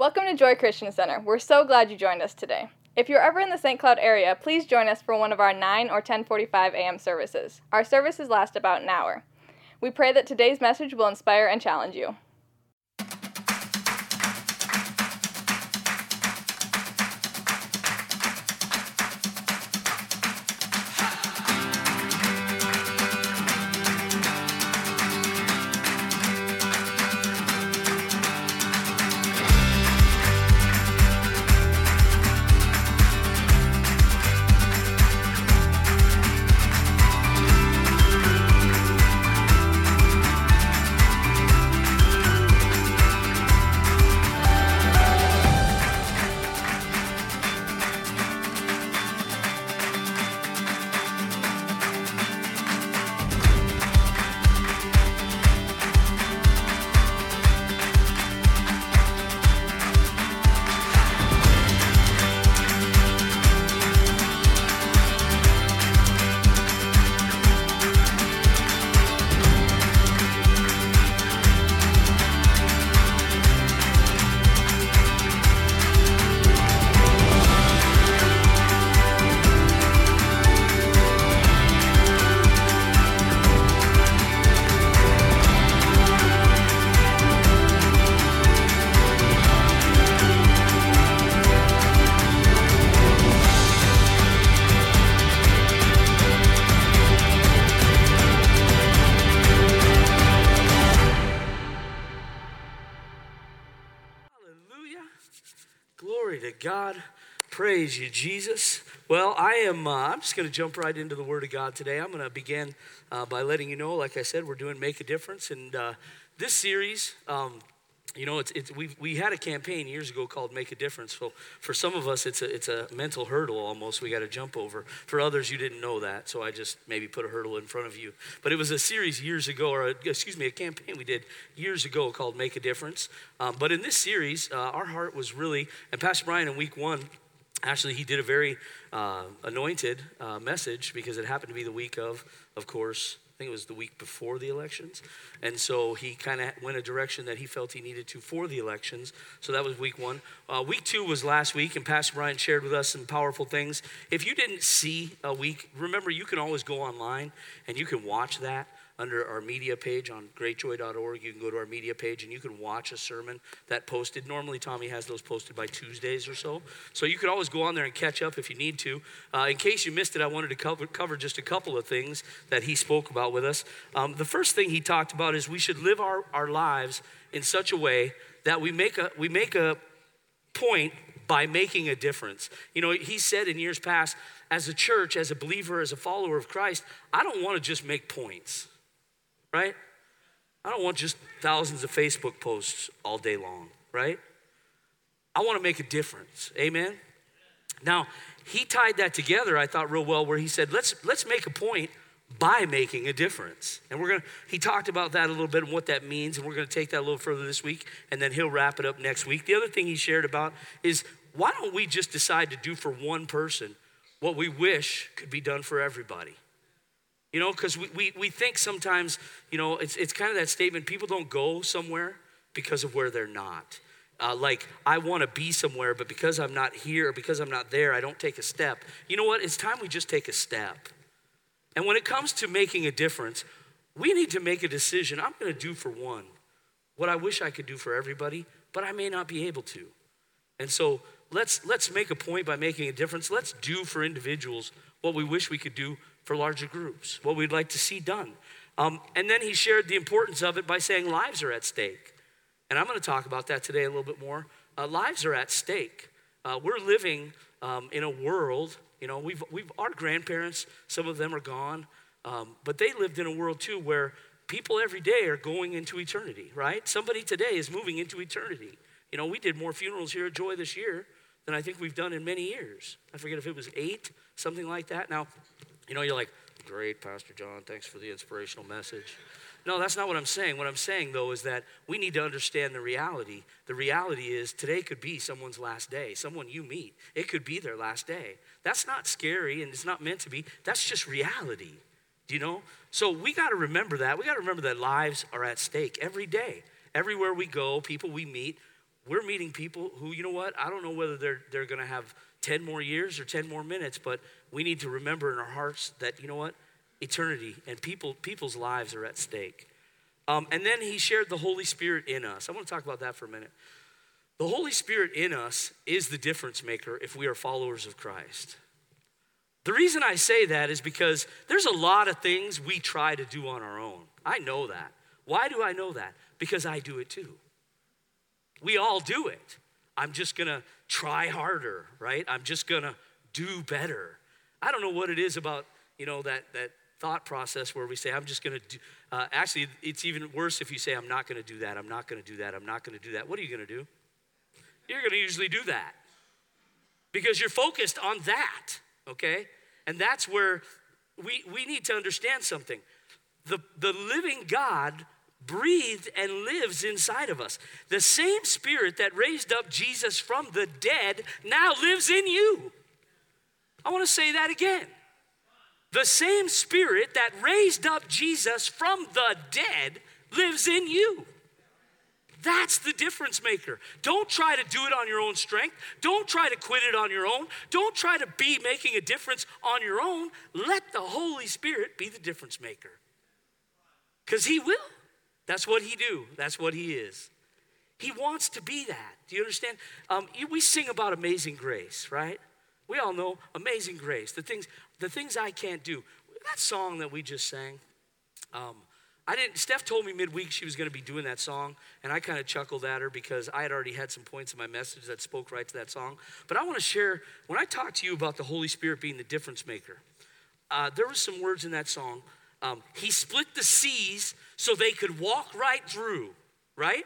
Welcome to Joy Christian Center. We're so glad you joined us today. If you're ever in the St. Cloud area, please join us for one of our 9 or 10:45 a.m. services. Our services last about an hour. We pray that today's message will inspire and challenge you. Praise you, Jesus. Well, I am, uh, I'm just going to jump right into the Word of God today. I'm going to begin uh, by letting you know, like I said, we're doing Make a Difference. And uh, this series, um, you know, it's, it's, we we had a campaign years ago called Make a Difference. So for some of us, it's a, it's a mental hurdle almost we got to jump over. For others, you didn't know that. So I just maybe put a hurdle in front of you. But it was a series years ago, or a, excuse me, a campaign we did years ago called Make a Difference. Um, but in this series, uh, our heart was really, and Pastor Brian in week one, Actually, he did a very uh, anointed uh, message because it happened to be the week of, of course, I think it was the week before the elections. And so he kind of went a direction that he felt he needed to for the elections. So that was week one. Uh, week two was last week, and Pastor Brian shared with us some powerful things. If you didn't see a week, remember you can always go online and you can watch that under our media page on greatjoy.org. You can go to our media page and you can watch a sermon that posted. Normally, Tommy has those posted by Tuesdays or so. So you could always go on there and catch up if you need to. Uh, in case you missed it, I wanted to cover, cover just a couple of things that he spoke about with us. Um, the first thing he talked about is we should live our, our lives in such a way that we make a, we make a point by making a difference. You know, he said in years past, as a church, as a believer, as a follower of Christ, I don't want to just make points right? I don't want just thousands of Facebook posts all day long, right? I want to make a difference. Amen. Now, he tied that together, I thought real well, where he said, let's let's make a point by making a difference. And we're gonna he talked about that a little bit and what that means, and we're gonna take that a little further this week, and then he'll wrap it up next week. The other thing he shared about is why don't we just decide to do for one person what we wish could be done for everybody? You know, because we, we, we think sometimes, you know, it's, it's kind of that statement people don't go somewhere because of where they're not. Uh, like, I want to be somewhere, but because I'm not here, because I'm not there, I don't take a step. You know what? It's time we just take a step. And when it comes to making a difference, we need to make a decision. I'm going to do for one what I wish I could do for everybody, but I may not be able to. And so let's, let's make a point by making a difference. Let's do for individuals what we wish we could do for larger groups, what we'd like to see done. Um, and then he shared the importance of it by saying lives are at stake. And I'm going to talk about that today a little bit more. Uh, lives are at stake. Uh, we're living um, in a world, you know, we've, we've, our grandparents, some of them are gone, um, but they lived in a world too where people every day are going into eternity, right? Somebody today is moving into eternity. You know, we did more funerals here at Joy this year than I think we've done in many years. I forget if it was eight, something like that. Now, you know, you're like, great, Pastor John, thanks for the inspirational message. No, that's not what I'm saying. What I'm saying, though, is that we need to understand the reality. The reality is today could be someone's last day, someone you meet. It could be their last day. That's not scary and it's not meant to be. That's just reality. Do you know? So we got to remember that. We got to remember that lives are at stake every day. Everywhere we go, people we meet, we're meeting people who, you know what? I don't know whether they're, they're going to have 10 more years or 10 more minutes, but we need to remember in our hearts that, you know what? Eternity and people, people's lives are at stake. Um, and then he shared the Holy Spirit in us. I want to talk about that for a minute. The Holy Spirit in us is the difference maker if we are followers of Christ. The reason I say that is because there's a lot of things we try to do on our own. I know that. Why do I know that? Because I do it too. We all do it. I'm just gonna try harder, right? I'm just gonna do better. I don't know what it is about, you know, that, that thought process where we say, I'm just gonna do, uh, actually, it's even worse if you say, I'm not gonna do that, I'm not gonna do that, I'm not gonna do that. What are you gonna do? You're gonna usually do that because you're focused on that, okay? And that's where we, we need to understand something. The, the living God breathed and lives inside of us. The same spirit that raised up Jesus from the dead now lives in you. I want to say that again. The same spirit that raised up Jesus from the dead lives in you. That's the difference maker. Don't try to do it on your own strength. Don't try to quit it on your own. Don't try to be making a difference on your own. Let the Holy Spirit be the difference maker. Because He will. That's what He do. That's what He is. He wants to be that. Do you understand? Um, we sing about amazing grace, right? We all know amazing grace. The things, the things I can't do. That song that we just sang. Um, I didn't. Steph told me midweek she was going to be doing that song, and I kind of chuckled at her because I had already had some points in my message that spoke right to that song. But I want to share when I talk to you about the Holy Spirit being the difference maker. Uh, there were some words in that song. Um, he split the seas so they could walk right through. Right?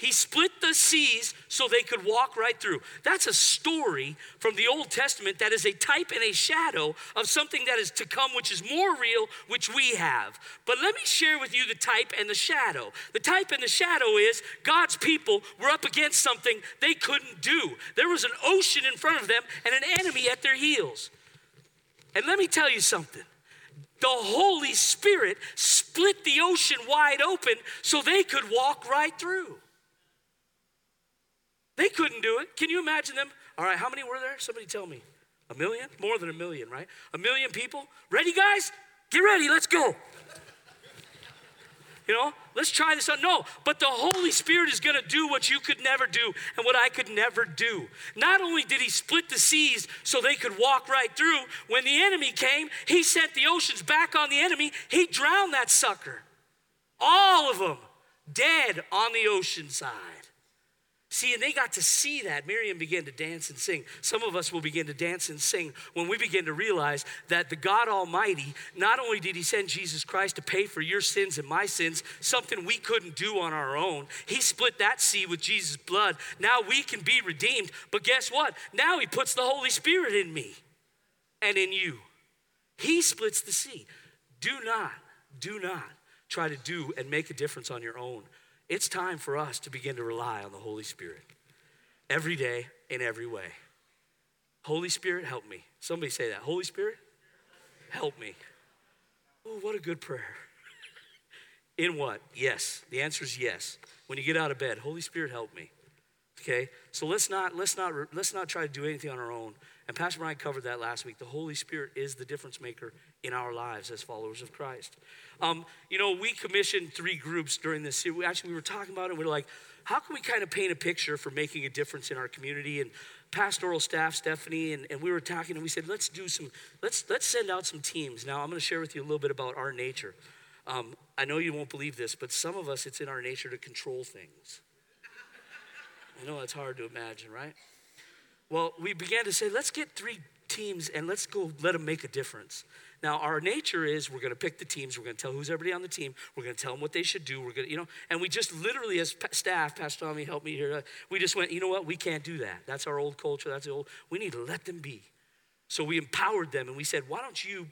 He split the seas so they could walk right through. That's a story from the Old Testament that is a type and a shadow of something that is to come, which is more real, which we have. But let me share with you the type and the shadow. The type and the shadow is God's people were up against something they couldn't do. There was an ocean in front of them and an enemy at their heels. And let me tell you something the Holy Spirit split the ocean wide open so they could walk right through. They couldn't do it. Can you imagine them? All right, how many were there? Somebody tell me. A million? More than a million, right? A million people? Ready, guys? Get ready, let's go. You know, let's try this out. No, but the Holy Spirit is going to do what you could never do and what I could never do. Not only did He split the seas so they could walk right through, when the enemy came, He sent the oceans back on the enemy. He drowned that sucker. All of them dead on the ocean side. See, and they got to see that. Miriam began to dance and sing. Some of us will begin to dance and sing when we begin to realize that the God Almighty, not only did He send Jesus Christ to pay for your sins and my sins, something we couldn't do on our own, He split that sea with Jesus' blood. Now we can be redeemed. But guess what? Now He puts the Holy Spirit in me and in you. He splits the sea. Do not, do not try to do and make a difference on your own. It's time for us to begin to rely on the Holy Spirit every day in every way. Holy Spirit, help me. Somebody say that. Holy Spirit, help me. Oh, what a good prayer. in what? Yes. The answer is yes. When you get out of bed, Holy Spirit, help me. Okay? So let's not let's not let's not try to do anything on our own. And Pastor Brian covered that last week. The Holy Spirit is the difference maker in our lives as followers of Christ. Um, you know, we commissioned three groups during this. We actually we were talking about it. we are like, how can we kind of paint a picture for making a difference in our community? And pastoral staff, Stephanie, and, and we were talking, and we said, let's do some, let's let's send out some teams. Now, I'm going to share with you a little bit about our nature. Um, I know you won't believe this, but some of us, it's in our nature to control things. I know that's hard to imagine, right? Well, we began to say, let's get three teams and let's go let them make a difference. Now, our nature is we're going to pick the teams. We're going to tell who's everybody on the team. We're going to tell them what they should do. We're going to, you know, and we just literally, as staff, Pastor Tommy helped me here. Uh, we just went, you know what? We can't do that. That's our old culture. That's the old. We need to let them be. So we empowered them and we said, why don't you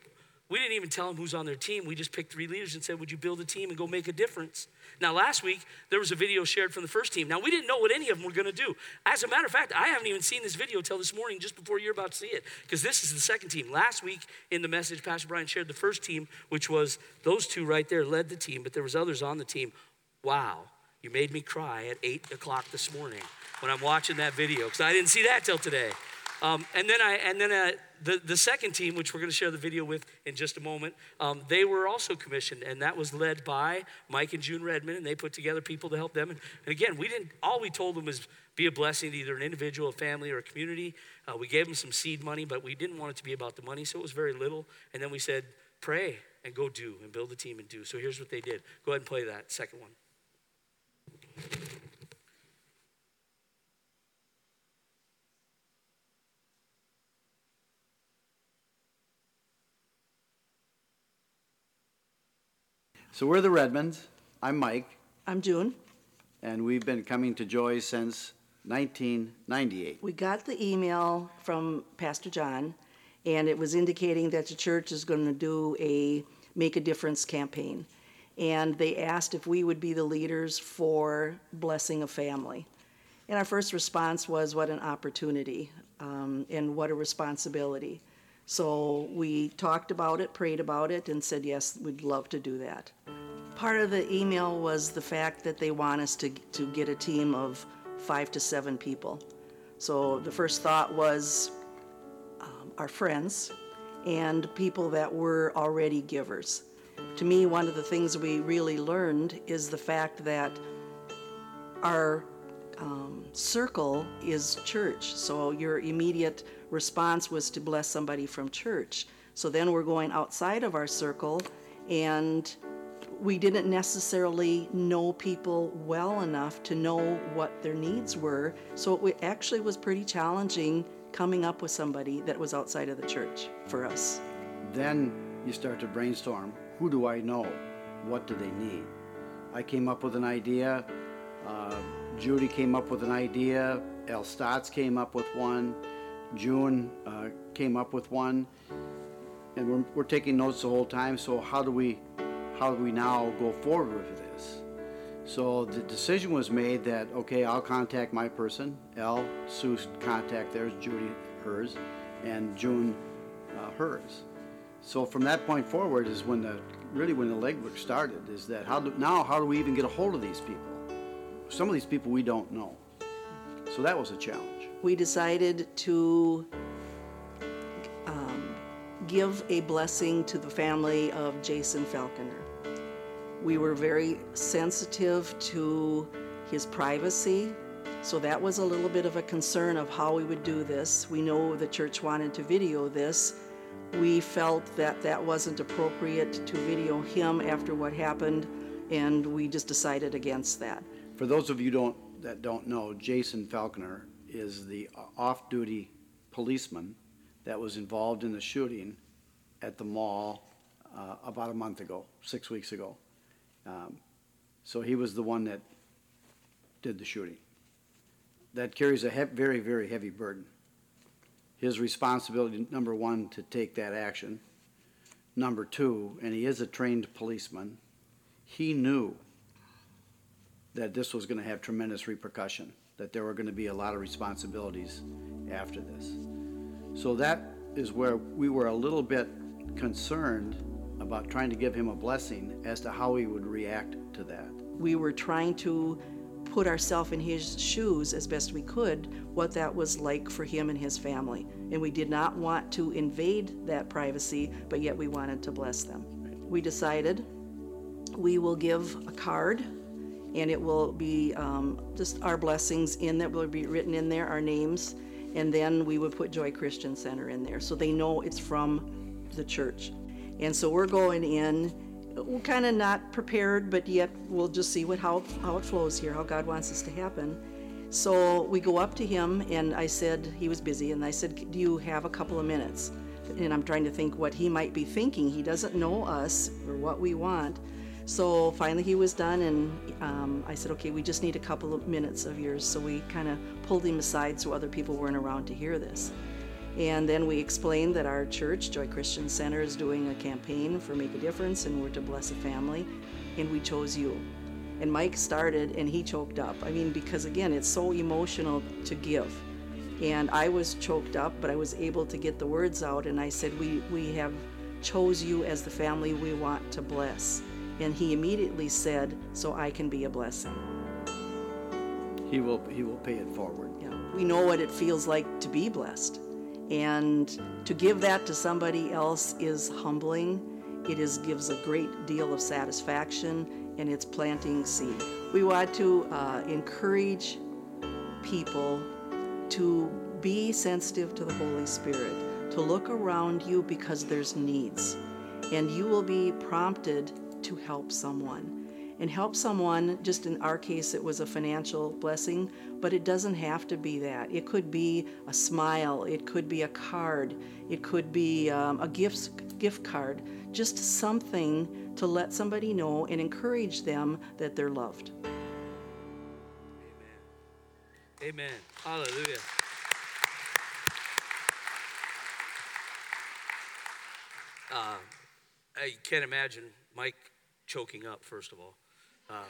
we didn't even tell them who's on their team. We just picked three leaders and said, Would you build a team and go make a difference? Now, last week, there was a video shared from the first team. Now, we didn't know what any of them were going to do. As a matter of fact, I haven't even seen this video till this morning, just before you're about to see it, because this is the second team. Last week in the message, Pastor Brian shared the first team, which was those two right there led the team, but there was others on the team. Wow. You made me cry at 8 o'clock this morning when I'm watching that video because I didn't see that till today. Um, and then I and then uh, the the second team, which we're going to share the video with in just a moment, um, they were also commissioned, and that was led by Mike and June Redmond, and they put together people to help them. And, and again, we didn't. All we told them was be a blessing to either an individual, a family, or a community. Uh, we gave them some seed money, but we didn't want it to be about the money, so it was very little. And then we said, pray and go do and build a team and do. So here's what they did. Go ahead and play that second one. So we're the Redmonds. I'm Mike, I'm June. and we've been coming to Joy since 1998. We got the email from Pastor John, and it was indicating that the church is going to do a Make a Difference campaign. And they asked if we would be the leaders for blessing a family. And our first response was, what an opportunity um, and what a responsibility. So we talked about it, prayed about it, and said, yes, we'd love to do that. Part of the email was the fact that they want us to, to get a team of five to seven people. So the first thought was um, our friends and people that were already givers. To me, one of the things we really learned is the fact that our um, circle is church. So your immediate response was to bless somebody from church. So then we're going outside of our circle and we didn't necessarily know people well enough to know what their needs were. So it actually was pretty challenging coming up with somebody that was outside of the church for us. Then you start to brainstorm who do I know? What do they need? I came up with an idea. Uh, Judy came up with an idea. El Stotts came up with one. June uh, came up with one. And we're, we're taking notes the whole time. So how do we how do we now go forward with this? So the decision was made that okay, I'll contact my person. El, Sue contact theirs, Judy hers, and June uh, hers. So from that point forward is when the really when the legwork started. Is that how do, now how do we even get a hold of these people? Some of these people we don't know. So that was a challenge. We decided to um, give a blessing to the family of Jason Falconer. We were very sensitive to his privacy, so that was a little bit of a concern of how we would do this. We know the church wanted to video this. We felt that that wasn't appropriate to video him after what happened, and we just decided against that. For those of you don't that don't know, Jason Falconer is the off-duty policeman that was involved in the shooting at the mall uh, about a month ago, six weeks ago. Um, so he was the one that did the shooting. That carries a very, very heavy burden. His responsibility, number one, to take that action. Number two, and he is a trained policeman, he knew that this was going to have tremendous repercussion, that there were going to be a lot of responsibilities after this. So that is where we were a little bit concerned about trying to give him a blessing as to how he would react to that. We were trying to put ourselves in his shoes as best we could, what that was like for him and his family. And we did not want to invade that privacy, but yet we wanted to bless them. We decided we will give a card and it will be um, just our blessings in that will be written in there, our names, and then we would put Joy Christian Center in there so they know it's from the church. And so we're going in, we're kind of not prepared, but yet we'll just see what how, how it flows here, how God wants this to happen. So we go up to him, and I said, he was busy, and I said, Do you have a couple of minutes? And I'm trying to think what he might be thinking. He doesn't know us or what we want. So finally he was done, and um, I said, okay, we just need a couple of minutes of yours. So we kind of pulled him aside so other people weren't around to hear this. And then we explained that our church, Joy Christian Center, is doing a campaign for Make a Difference, and we're to bless a family, and we chose you. And Mike started, and he choked up. I mean, because again, it's so emotional to give. And I was choked up, but I was able to get the words out, and I said, we, we have chose you as the family we want to bless. And he immediately said, So I can be a blessing. He will, he will pay it forward. Yeah, we know what it feels like to be blessed. And to give that to somebody else is humbling. It is gives a great deal of satisfaction and it's planting seed. We want to uh, encourage people to be sensitive to the Holy Spirit, to look around you because there's needs, and you will be prompted to help someone. And help someone, just in our case, it was a financial blessing, but it doesn't have to be that. It could be a smile, it could be a card, it could be um, a gift, gift card, just something to let somebody know and encourage them that they're loved. Amen. Amen. Hallelujah. Uh, I can't imagine Mike choking up, first of all. Um,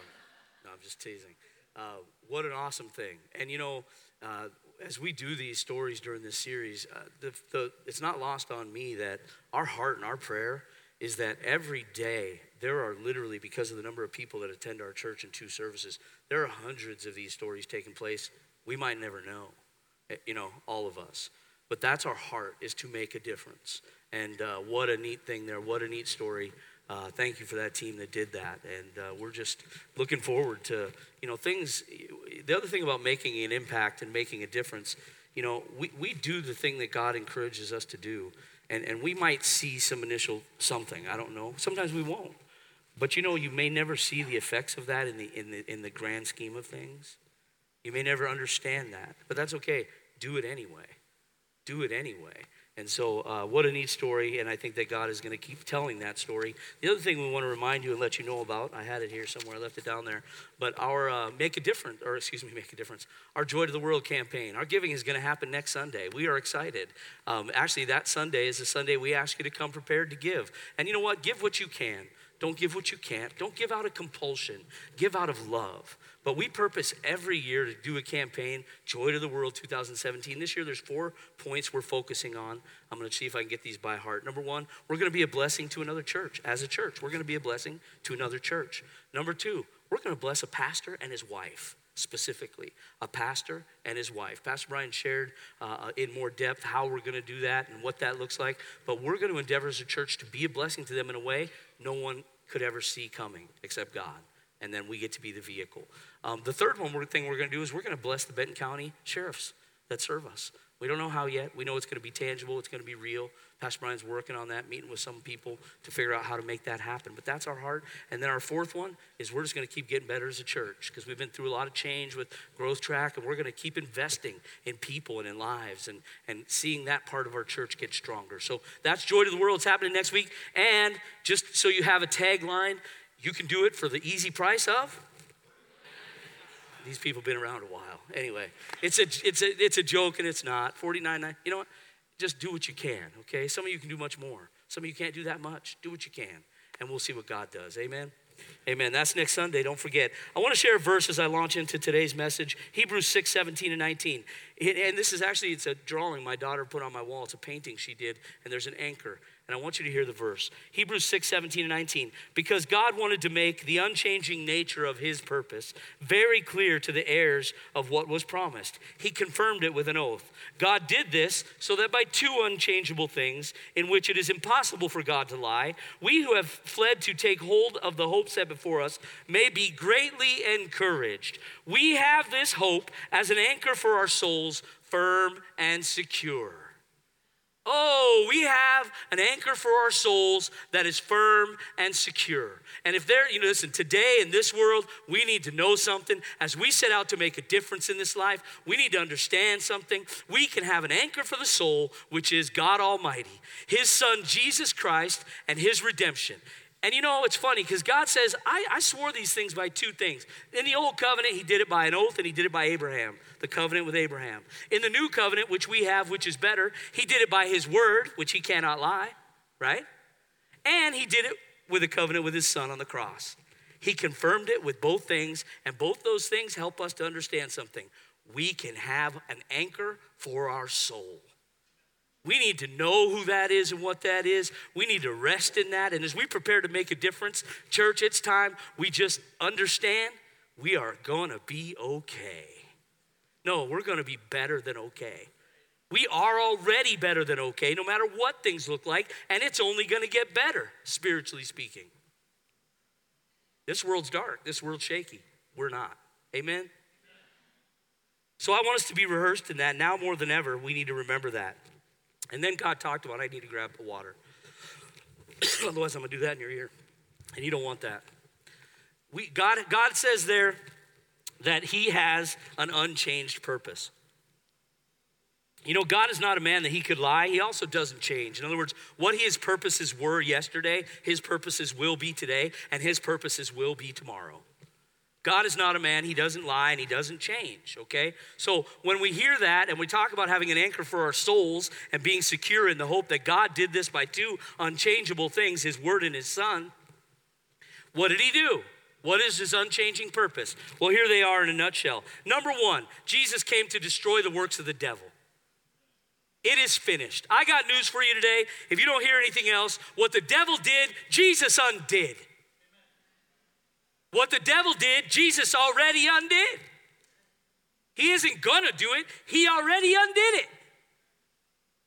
no, I'm just teasing. Uh, what an awesome thing. And you know, uh, as we do these stories during this series, uh, the, the, it's not lost on me that our heart and our prayer is that every day there are literally, because of the number of people that attend our church in two services, there are hundreds of these stories taking place. We might never know, eh, you know, all of us. But that's our heart, is to make a difference. And uh, what a neat thing there. What a neat story. Uh, thank you for that team that did that. And uh, we're just looking forward to, you know, things. The other thing about making an impact and making a difference, you know, we, we do the thing that God encourages us to do. And, and we might see some initial something. I don't know. Sometimes we won't. But you know, you may never see the effects of that in the, in the, in the grand scheme of things. You may never understand that. But that's okay. Do it anyway. Do it anyway. And so, uh, what a neat story, and I think that God is going to keep telling that story. The other thing we want to remind you and let you know about, I had it here somewhere, I left it down there, but our uh, Make a Difference, or excuse me, Make a Difference, our Joy to the World campaign, our giving is going to happen next Sunday. We are excited. Um, actually, that Sunday is the Sunday we ask you to come prepared to give. And you know what? Give what you can. Don't give what you can't. Don't give out of compulsion. Give out of love. But we purpose every year to do a campaign, Joy to the World 2017. This year, there's four points we're focusing on. I'm going to see if I can get these by heart. Number one, we're going to be a blessing to another church. As a church, we're going to be a blessing to another church. Number two, we're going to bless a pastor and his wife specifically a pastor and his wife. Pastor Brian shared uh, in more depth how we're going to do that and what that looks like. But we're going to endeavor as a church to be a blessing to them in a way no one could ever see coming except God and then we get to be the vehicle. Um, the third one thing we're going to do is we're going to bless the Benton County sheriffs that serve us. We don't know how yet. We know it's going to be tangible, it's going to be real. Pastor Brian's working on that, meeting with some people to figure out how to make that happen. But that's our heart. And then our fourth one is we're just going to keep getting better as a church because we've been through a lot of change with Growth Track, and we're going to keep investing in people and in lives and, and seeing that part of our church get stronger. So that's Joy to the World. It's happening next week. And just so you have a tagline, you can do it for the easy price of. These people have been around a while. Anyway, it's a, it's a, it's a joke and it's not. 49, you know what? Just do what you can, okay? Some of you can do much more. Some of you can't do that much. Do what you can, and we'll see what God does. Amen? Amen. That's next Sunday. Don't forget. I want to share a verse as I launch into today's message Hebrews 6 17 and 19. And this is actually, it's a drawing my daughter put on my wall. It's a painting she did, and there's an anchor. And I want you to hear the verse Hebrews 6 17 and 19. Because God wanted to make the unchanging nature of his purpose very clear to the heirs of what was promised, he confirmed it with an oath. God did this so that by two unchangeable things, in which it is impossible for God to lie, we who have fled to take hold of the hope set before us may be greatly encouraged. We have this hope as an anchor for our souls, firm and secure. Oh, we have an anchor for our souls that is firm and secure. And if there, you know, listen, today in this world, we need to know something. As we set out to make a difference in this life, we need to understand something. We can have an anchor for the soul, which is God Almighty, His Son, Jesus Christ, and His redemption. And you know, it's funny because God says, I, I, swore these things by two things. In the old covenant, He did it by an oath and He did it by Abraham, the covenant with Abraham. In the new covenant, which we have, which is better, He did it by His word, which He cannot lie, right? And He did it with a covenant with His Son on the cross. He confirmed it with both things, and both those things help us to understand something. We can have an anchor for our soul. We need to know who that is and what that is. We need to rest in that. And as we prepare to make a difference, church, it's time we just understand we are going to be okay. No, we're going to be better than okay. We are already better than okay, no matter what things look like, and it's only going to get better, spiritually speaking. This world's dark, this world's shaky. We're not. Amen? So I want us to be rehearsed in that. Now more than ever, we need to remember that. And then God talked about, I need to grab the water. Otherwise, I'm going to do that in your ear. And you don't want that. We, God, God says there that He has an unchanged purpose. You know, God is not a man that he could lie. He also doesn't change. In other words, what his purposes were yesterday, his purposes will be today, and his purposes will be tomorrow. God is not a man, he doesn't lie, and he doesn't change, okay? So when we hear that and we talk about having an anchor for our souls and being secure in the hope that God did this by two unchangeable things, his word and his son, what did he do? What is his unchanging purpose? Well, here they are in a nutshell. Number one, Jesus came to destroy the works of the devil. It is finished. I got news for you today. If you don't hear anything else, what the devil did, Jesus undid. What the devil did, Jesus already undid. He isn't gonna do it, he already undid it.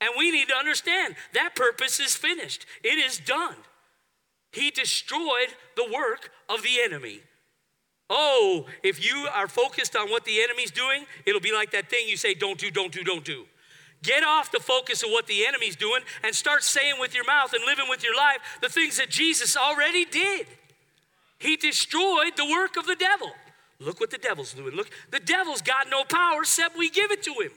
And we need to understand that purpose is finished, it is done. He destroyed the work of the enemy. Oh, if you are focused on what the enemy's doing, it'll be like that thing you say, don't do, don't do, don't do. Get off the focus of what the enemy's doing and start saying with your mouth and living with your life the things that Jesus already did. He destroyed the work of the devil. Look what the devil's doing. Look, the devil's got no power except we give it to him.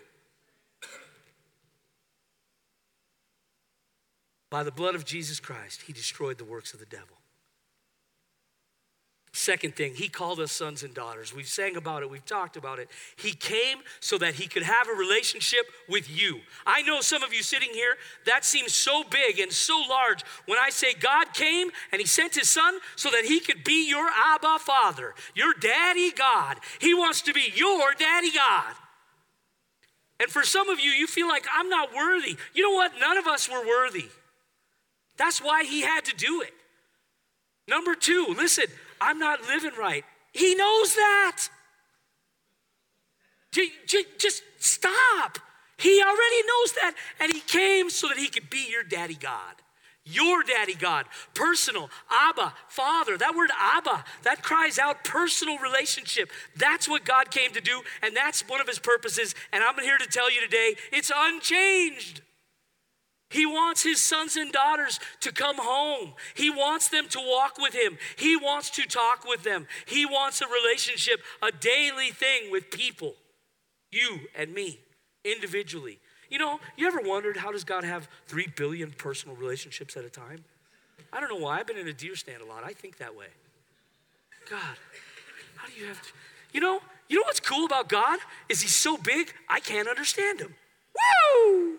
By the blood of Jesus Christ, he destroyed the works of the devil. Second thing, he called us sons and daughters. We've sang about it, we've talked about it. He came so that he could have a relationship with you. I know some of you sitting here, that seems so big and so large when I say God came and he sent his son so that he could be your Abba Father, your daddy God. He wants to be your daddy God. And for some of you, you feel like I'm not worthy. You know what? None of us were worthy. That's why he had to do it. Number two, listen, I'm not living right. He knows that. Just stop. He already knows that. And he came so that he could be your daddy God. Your daddy God, personal, Abba, Father. That word Abba, that cries out personal relationship. That's what God came to do, and that's one of his purposes. And I'm here to tell you today it's unchanged. He wants his sons and daughters to come home. He wants them to walk with him. He wants to talk with them. He wants a relationship, a daily thing with people, you and me, individually. You know, you ever wondered how does God have 3 billion personal relationships at a time? I don't know why. I've been in a deer stand a lot. I think that way. God, how do you have to? You know, you know what's cool about God? Is he's so big, I can't understand him. Woo!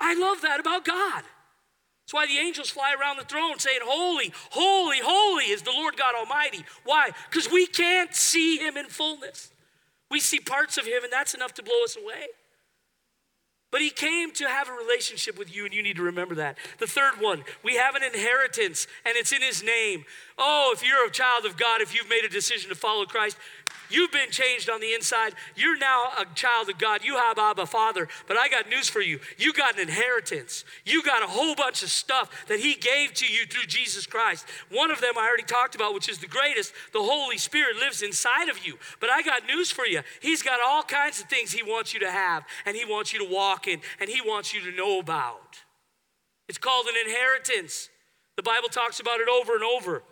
I love that about God. That's why the angels fly around the throne saying, Holy, holy, holy is the Lord God Almighty. Why? Because we can't see Him in fullness. We see parts of Him, and that's enough to blow us away. But he came to have a relationship with you, and you need to remember that. The third one, we have an inheritance, and it's in his name. Oh, if you're a child of God, if you've made a decision to follow Christ, You've been changed on the inside. You're now a child of God. You have Abba Father. But I got news for you. You got an inheritance. You got a whole bunch of stuff that He gave to you through Jesus Christ. One of them I already talked about, which is the greatest. The Holy Spirit lives inside of you. But I got news for you. He's got all kinds of things He wants you to have, and He wants you to walk in, and He wants you to know about. It's called an inheritance. The Bible talks about it over and over.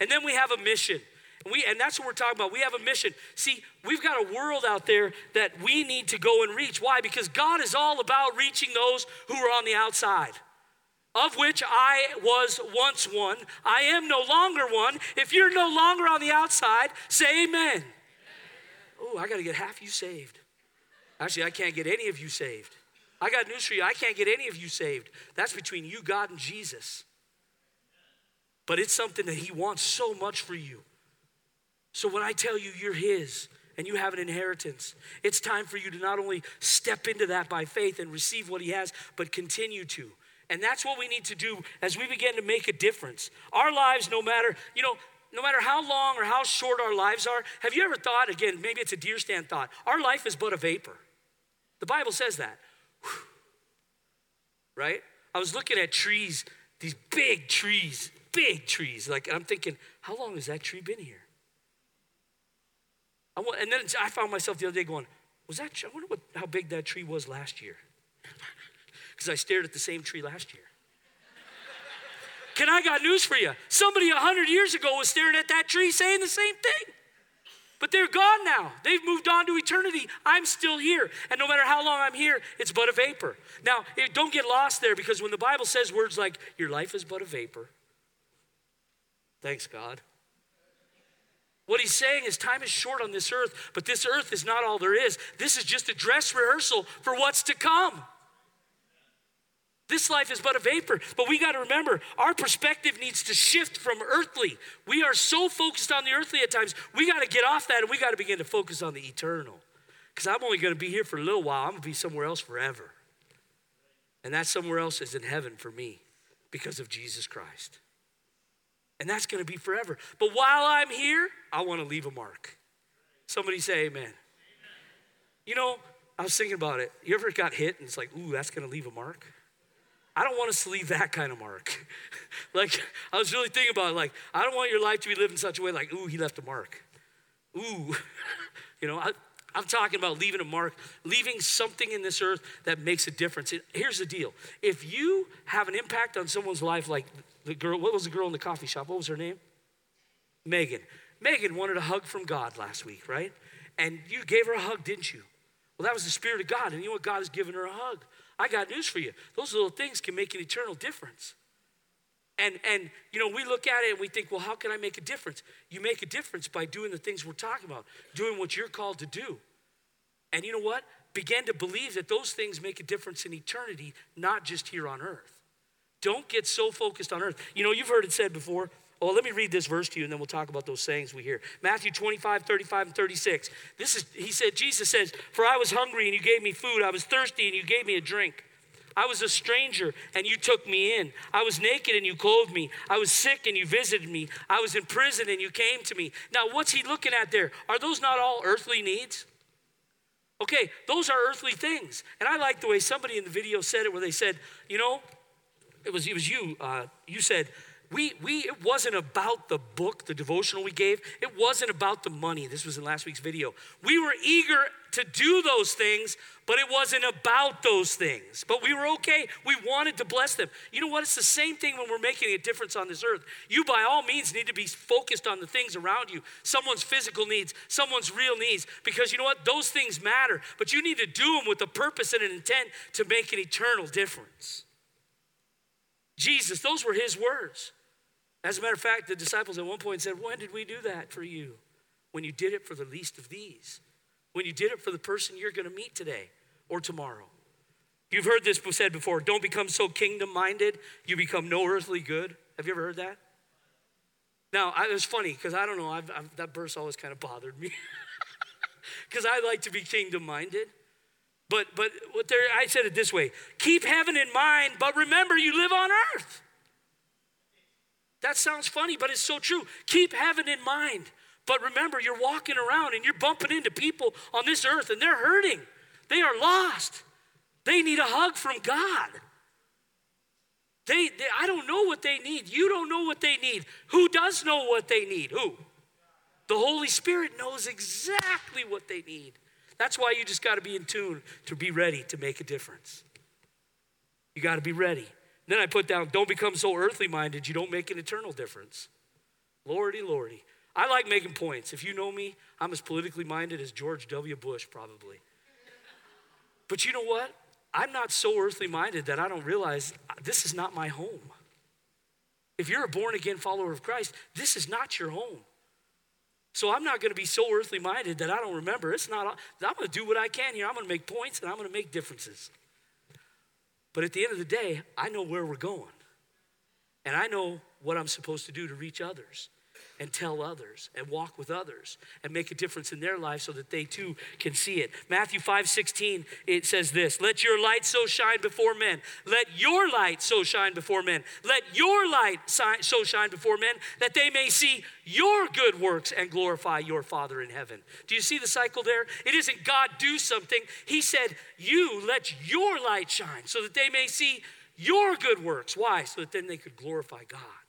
And then we have a mission. We, and that's what we're talking about. We have a mission. See, we've got a world out there that we need to go and reach. Why? Because God is all about reaching those who are on the outside, of which I was once one. I am no longer one. If you're no longer on the outside, say amen. Oh, I got to get half of you saved. Actually, I can't get any of you saved. I got news for you. I can't get any of you saved. That's between you, God, and Jesus. But it's something that He wants so much for you. So when I tell you you're His and you have an inheritance, it's time for you to not only step into that by faith and receive what He has, but continue to. And that's what we need to do as we begin to make a difference. Our lives, no matter, you know, no matter how long or how short our lives are, have you ever thought, again, maybe it's a deer stand thought, our life is but a vapor? The Bible says that. Whew. Right? I was looking at trees, these big trees, big trees. Like, I'm thinking, how long has that tree been here? I want, and then I found myself the other day going, was that, I wonder what, how big that tree was last year. Because I stared at the same tree last year. Can I got news for you? Somebody a hundred years ago was staring at that tree saying the same thing. But they're gone now. They've moved on to eternity. I'm still here. And no matter how long I'm here, it's but a vapor. Now, don't get lost there because when the Bible says words like, your life is but a vapor, thanks God. What he's saying is time is short on this earth, but this earth is not all there is. This is just a dress rehearsal for what's to come. This life is but a vapor. But we got to remember, our perspective needs to shift from earthly. We are so focused on the earthly at times, we got to get off that and we got to begin to focus on the eternal. Because I'm only going to be here for a little while, I'm going to be somewhere else forever. And that somewhere else is in heaven for me because of Jesus Christ. And that's going to be forever. But while I'm here, I want to leave a mark. Somebody say amen. amen. You know, I was thinking about it. You ever got hit and it's like, ooh, that's going to leave a mark? I don't want us to leave that kind of mark. like, I was really thinking about it, like, I don't want your life to be lived in such a way like, ooh, he left a mark. Ooh. you know, I, I'm talking about leaving a mark, leaving something in this earth that makes a difference. It, here's the deal if you have an impact on someone's life, like the girl, what was the girl in the coffee shop? What was her name? Megan. Megan wanted a hug from God last week, right? And you gave her a hug, didn't you? Well, that was the Spirit of God. And you know what? God has given her a hug. I got news for you. Those little things can make an eternal difference. And, and you know, we look at it and we think, well, how can I make a difference? You make a difference by doing the things we're talking about, doing what you're called to do. And you know what? Begin to believe that those things make a difference in eternity, not just here on earth. Don't get so focused on earth. You know, you've heard it said before. Well, let me read this verse to you and then we'll talk about those sayings we hear. Matthew 25, 35, and 36. This is, he said, Jesus says, For I was hungry and you gave me food. I was thirsty and you gave me a drink. I was a stranger and you took me in. I was naked and you clothed me. I was sick and you visited me. I was in prison and you came to me. Now, what's he looking at there? Are those not all earthly needs? Okay, those are earthly things. And I like the way somebody in the video said it, where they said, you know, it was, it was you, uh, you said, we, we, it wasn't about the book, the devotional we gave. It wasn't about the money. This was in last week's video. We were eager to do those things, but it wasn't about those things. But we were okay. We wanted to bless them. You know what? It's the same thing when we're making a difference on this earth. You, by all means, need to be focused on the things around you someone's physical needs, someone's real needs, because you know what? Those things matter, but you need to do them with a purpose and an intent to make an eternal difference. Jesus, those were his words. As a matter of fact, the disciples at one point said, When did we do that for you? When you did it for the least of these, when you did it for the person you're going to meet today or tomorrow. You've heard this said before don't become so kingdom minded, you become no earthly good. Have you ever heard that? Now, I, it was funny because I don't know, I've, I've, that verse always kind of bothered me because I like to be kingdom minded. But, but what I said it this way keep heaven in mind, but remember you live on earth. That sounds funny, but it's so true. Keep heaven in mind. But remember, you're walking around and you're bumping into people on this earth and they're hurting. They are lost. They need a hug from God. They, they, I don't know what they need. You don't know what they need. Who does know what they need? Who? The Holy Spirit knows exactly what they need. That's why you just got to be in tune to be ready to make a difference. You got to be ready. Then I put down, don't become so earthly minded you don't make an eternal difference. Lordy, lordy. I like making points. If you know me, I'm as politically minded as George W. Bush, probably. But you know what? I'm not so earthly minded that I don't realize uh, this is not my home. If you're a born again follower of Christ, this is not your home. So I'm not going to be so earthly minded that I don't remember. It's not, I'm going to do what I can here. I'm going to make points and I'm going to make differences. But at the end of the day, I know where we're going. And I know what I'm supposed to do to reach others. And tell others and walk with others and make a difference in their life so that they too can see it. Matthew 5 16, it says this Let your light so shine before men. Let your light so shine before men. Let your light so shine before men that they may see your good works and glorify your Father in heaven. Do you see the cycle there? It isn't God do something. He said, You let your light shine so that they may see your good works. Why? So that then they could glorify God.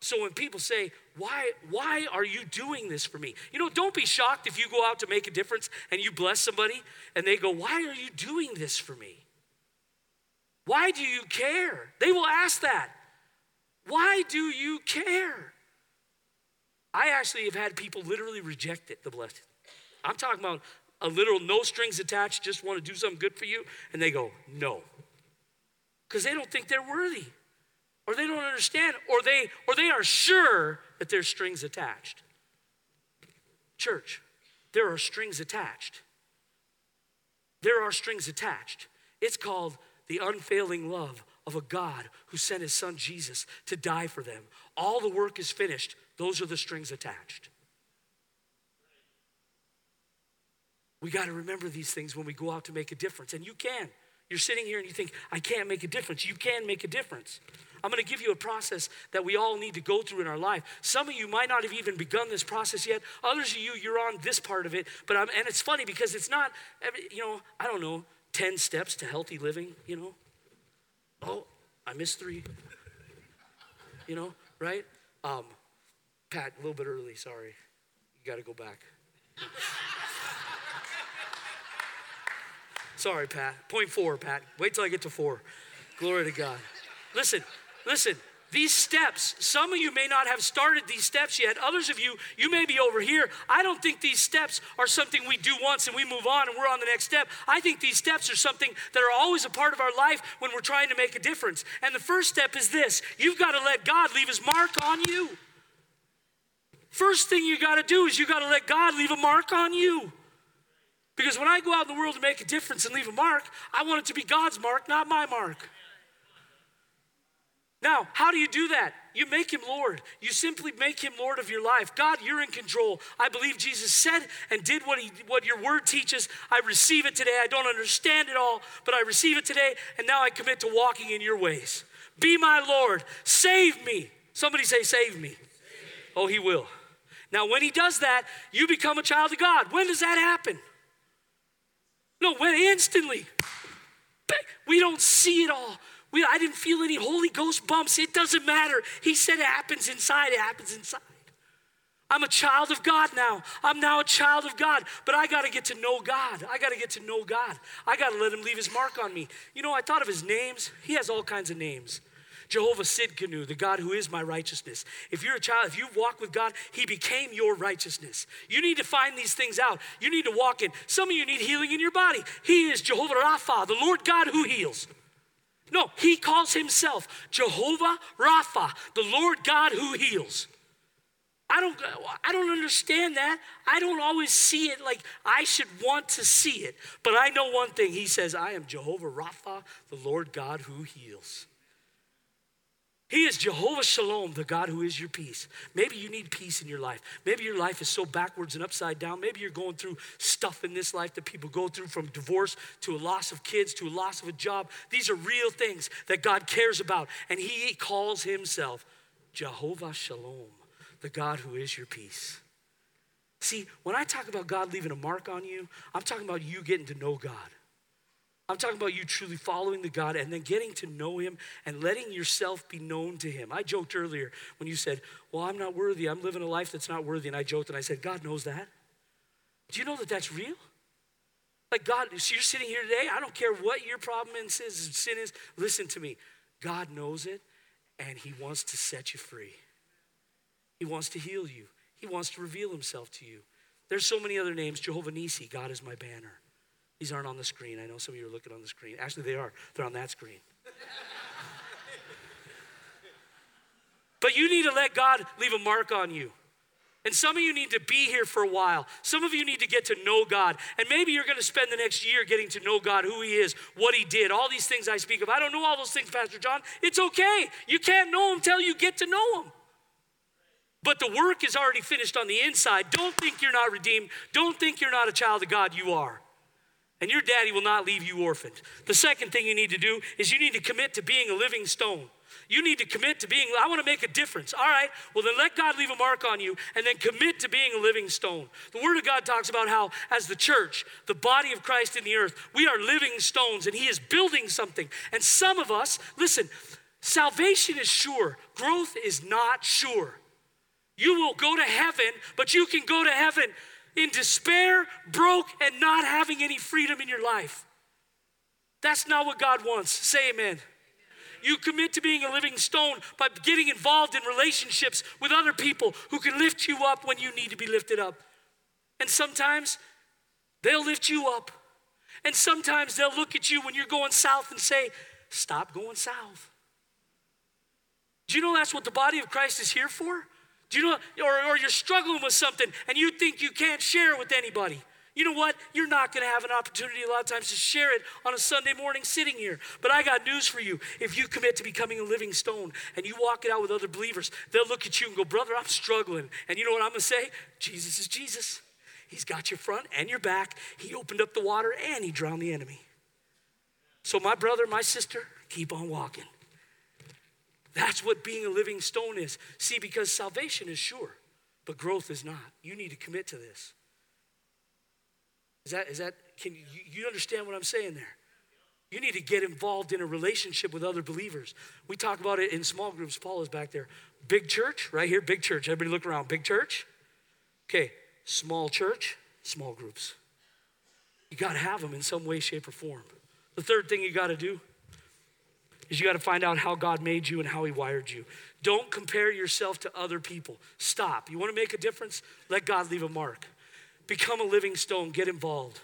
So when people say, why, why are you doing this for me? You know, don't be shocked if you go out to make a difference and you bless somebody and they go, Why are you doing this for me? Why do you care? They will ask that. Why do you care? I actually have had people literally reject it, the blessing. I'm talking about a literal no strings attached, just want to do something good for you, and they go, no. Because they don't think they're worthy. Or they don't understand, or they or they are sure that there's strings attached. Church, there are strings attached. There are strings attached. It's called the unfailing love of a God who sent his son Jesus to die for them. All the work is finished. Those are the strings attached. We got to remember these things when we go out to make a difference, and you can. You're sitting here and you think, I can't make a difference. You can make a difference. I'm going to give you a process that we all need to go through in our life. Some of you might not have even begun this process yet. Others of you, you're on this part of it. But I'm, and it's funny because it's not, you know, I don't know, 10 steps to healthy living, you know. Oh, I missed three. You know, right? Um, Pat, a little bit early, sorry. You got to go back. Sorry, Pat. Point four, Pat. Wait till I get to four. Glory to God. Listen, listen. These steps, some of you may not have started these steps yet. Others of you, you may be over here. I don't think these steps are something we do once and we move on and we're on the next step. I think these steps are something that are always a part of our life when we're trying to make a difference. And the first step is this you've got to let God leave his mark on you. First thing you got to do is you got to let God leave a mark on you. Because when I go out in the world to make a difference and leave a mark, I want it to be God's mark, not my mark. Now, how do you do that? You make him Lord. You simply make him Lord of your life. God, you're in control. I believe Jesus said and did what he what your word teaches. I receive it today. I don't understand it all, but I receive it today and now I commit to walking in your ways. Be my Lord. Save me. Somebody say save me. Oh, he will. Now, when he does that, you become a child of God. When does that happen? No, when instantly. We don't see it all. We, I didn't feel any Holy Ghost bumps. It doesn't matter. He said it happens inside, it happens inside. I'm a child of God now. I'm now a child of God, but I got to get to know God. I got to get to know God. I got to let Him leave His mark on me. You know, I thought of His names. He has all kinds of names. Jehovah Tsidkenu, the God who is my righteousness. If you're a child, if you walk with God, He became your righteousness. You need to find these things out. You need to walk in. Some of you need healing in your body. He is Jehovah Rapha, the Lord God who heals. No, he calls himself Jehovah Rapha, the Lord God who heals. I don't, I don't understand that. I don't always see it like I should want to see it. But I know one thing. He says, I am Jehovah Rapha, the Lord God who heals. He is Jehovah Shalom, the God who is your peace. Maybe you need peace in your life. Maybe your life is so backwards and upside down. Maybe you're going through stuff in this life that people go through from divorce to a loss of kids to a loss of a job. These are real things that God cares about. And He calls Himself Jehovah Shalom, the God who is your peace. See, when I talk about God leaving a mark on you, I'm talking about you getting to know God. I'm talking about you truly following the God and then getting to know Him and letting yourself be known to Him. I joked earlier when you said, Well, I'm not worthy. I'm living a life that's not worthy. And I joked and I said, God knows that. Do you know that that's real? Like, God, so you're sitting here today. I don't care what your problem in sin is. Listen to me. God knows it and He wants to set you free. He wants to heal you, He wants to reveal Himself to you. There's so many other names Jehovah Nissi, God is my banner. These aren't on the screen. I know some of you are looking on the screen. Actually, they are. They're on that screen. but you need to let God leave a mark on you. And some of you need to be here for a while. Some of you need to get to know God. And maybe you're going to spend the next year getting to know God, who He is, what He did, all these things I speak of. I don't know all those things, Pastor John. It's okay. You can't know Him till you get to know Him. But the work is already finished on the inside. Don't think you're not redeemed. Don't think you're not a child of God. You are. And your daddy will not leave you orphaned. The second thing you need to do is you need to commit to being a living stone. You need to commit to being, I want to make a difference. All right, well, then let God leave a mark on you and then commit to being a living stone. The Word of God talks about how, as the church, the body of Christ in the earth, we are living stones and He is building something. And some of us, listen, salvation is sure, growth is not sure. You will go to heaven, but you can go to heaven in despair, broke, and not having any freedom in your life. That's not what God wants. Say amen. You commit to being a living stone by getting involved in relationships with other people who can lift you up when you need to be lifted up. And sometimes they'll lift you up. And sometimes they'll look at you when you're going south and say, Stop going south. Do you know that's what the body of Christ is here for? Do you know, or, or you're struggling with something and you think you can't share with anybody. You know what? You're not going to have an opportunity a lot of times to share it on a Sunday morning sitting here. But I got news for you. If you commit to becoming a living stone and you walk it out with other believers, they'll look at you and go, Brother, I'm struggling. And you know what I'm going to say? Jesus is Jesus. He's got your front and your back. He opened up the water and he drowned the enemy. So, my brother, my sister, keep on walking. That's what being a living stone is. See, because salvation is sure, but growth is not. You need to commit to this. Is that, is that, can you, you understand what I'm saying there? You need to get involved in a relationship with other believers. We talk about it in small groups. Paul is back there. Big church, right here, big church. Everybody look around. Big church. Okay, small church, small groups. You got to have them in some way, shape, or form. The third thing you got to do is you got to find out how God made you and how He wired you. Don't compare yourself to other people. Stop. You want to make a difference? Let God leave a mark. Become a living stone, get involved,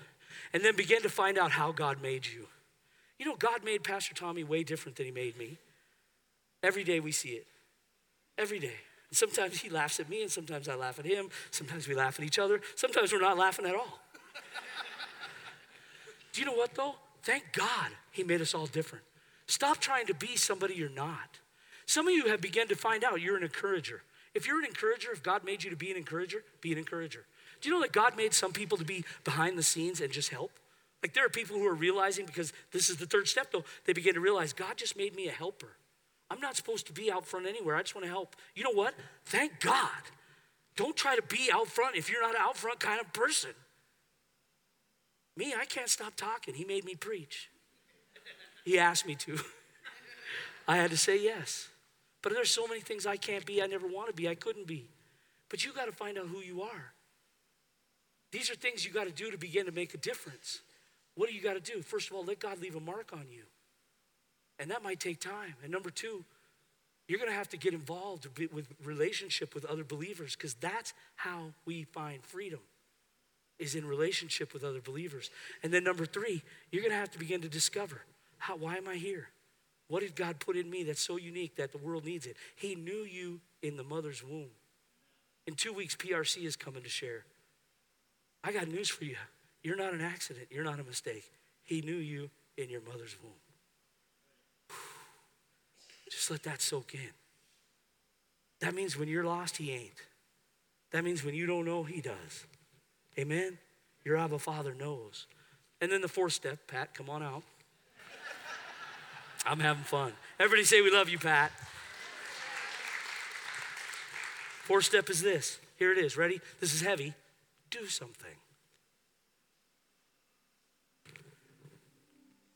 and then begin to find out how God made you. You know, God made Pastor Tommy way different than He made me. Every day we see it. Every day. And sometimes He laughs at me, and sometimes I laugh at Him. Sometimes we laugh at each other. Sometimes we're not laughing at all. Do you know what, though? Thank God He made us all different. Stop trying to be somebody you're not. Some of you have begun to find out you're an encourager. If you're an encourager, if God made you to be an encourager, be an encourager. Do you know that God made some people to be behind the scenes and just help? Like there are people who are realizing, because this is the third step though, they begin to realize God just made me a helper. I'm not supposed to be out front anywhere. I just want to help. You know what? Thank God. Don't try to be out front if you're not an out front kind of person. Me, I can't stop talking. He made me preach. He asked me to. I had to say yes. But there's so many things I can't be, I never want to be, I couldn't be. But you got to find out who you are. These are things you got to do to begin to make a difference. What do you got to do? First of all, let God leave a mark on you. And that might take time. And number two, you're going to have to get involved with relationship with other believers because that's how we find freedom is in relationship with other believers. And then number three, you're going to have to begin to discover how, why am I here? What did God put in me that's so unique that the world needs it? He knew you in the mother's womb. In two weeks, PRC is coming to share. I got news for you. You're not an accident. You're not a mistake. He knew you in your mother's womb. Just let that soak in. That means when you're lost, He ain't. That means when you don't know, He does. Amen? Your Abba Father knows. And then the fourth step, Pat, come on out. I'm having fun. Everybody say, We love you, Pat. Fourth step is this. Here it is. Ready? This is heavy. Do something.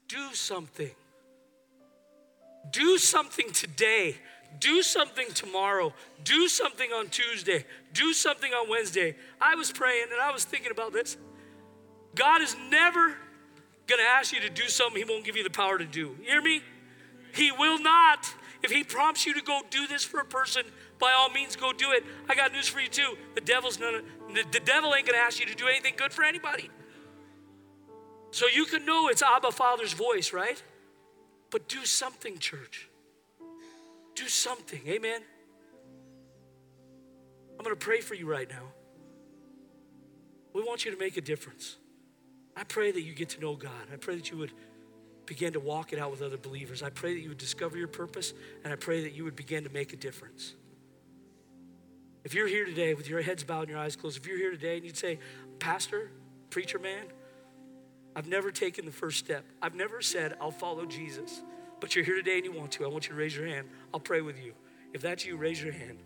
Do something. Do something today. Do something tomorrow. Do something on Tuesday. Do something on Wednesday. I was praying and I was thinking about this. God is never going to ask you to do something He won't give you the power to do. You hear me? He will not. If he prompts you to go do this for a person, by all means go do it. I got news for you too. The devil's the, the devil ain't gonna ask you to do anything good for anybody. So you can know it's Abba Father's voice, right? But do something, church. Do something. Amen. I'm gonna pray for you right now. We want you to make a difference. I pray that you get to know God. I pray that you would begin to walk it out with other believers. I pray that you would discover your purpose, and I pray that you would begin to make a difference. If you're here today with your heads bowed and your eyes closed, if you're here today and you'd say, Pastor, preacher man, I've never taken the first step. I've never said, I'll follow Jesus. But you're here today and you want to. I want you to raise your hand. I'll pray with you. If that's you, raise your hand.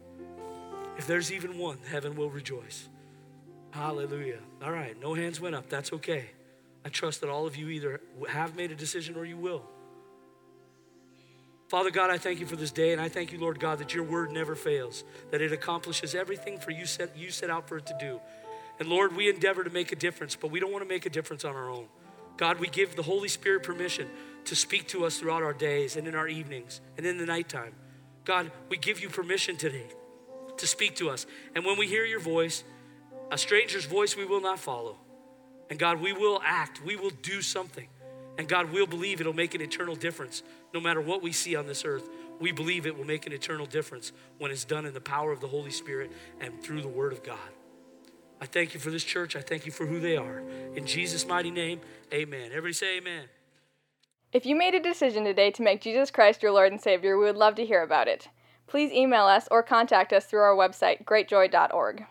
If there's even one, heaven will rejoice. Hallelujah. All right, no hands went up. That's okay. I trust that all of you either have made a decision or you will. Father God, I thank you for this day, and I thank you, Lord God, that your word never fails, that it accomplishes everything for you set, you set out for it to do. And Lord, we endeavor to make a difference, but we don't want to make a difference on our own. God, we give the Holy Spirit permission to speak to us throughout our days and in our evenings and in the nighttime. God, we give you permission today to speak to us. And when we hear your voice, a stranger's voice we will not follow. And God, we will act, we will do something. And God, we'll believe it'll make an eternal difference no matter what we see on this earth. We believe it will make an eternal difference when it's done in the power of the Holy Spirit and through the Word of God. I thank you for this church. I thank you for who they are. In Jesus' mighty name, amen. Everybody say amen. If you made a decision today to make Jesus Christ your Lord and Savior, we would love to hear about it. Please email us or contact us through our website, greatjoy.org.